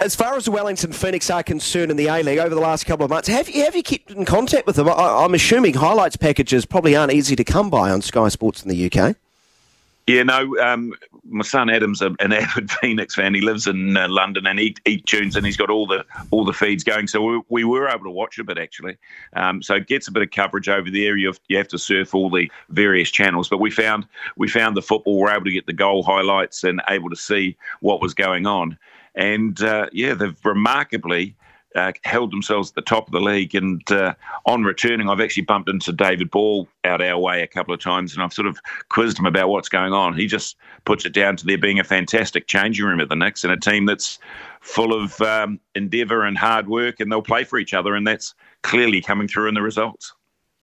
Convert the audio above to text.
As far as the Wellington Phoenix are concerned in the A League over the last couple of months, have you, have you kept in contact with them? I, am assuming highlights packages probably aren't easy to come by on Sky Sports in the UK. Yeah, no, um, my son Adam's an avid Phoenix fan. He lives in uh, London and he, he tunes and he's got all the all the feeds going. So we, we were able to watch a bit actually. Um, so it gets a bit of coverage over there. You have, you have to surf all the various channels, but we found we found the football. We're able to get the goal highlights and able to see what was going on. And uh, yeah, they've remarkably uh, held themselves at the top of the league. And uh, on returning, I've actually bumped into David Ball out our way a couple of times, and I've sort of quizzed him about what's going on. He just puts it down to there being a fantastic changing room at the Nix and a team that's full of um, endeavour and hard work, and they'll play for each other, and that's clearly coming through in the results.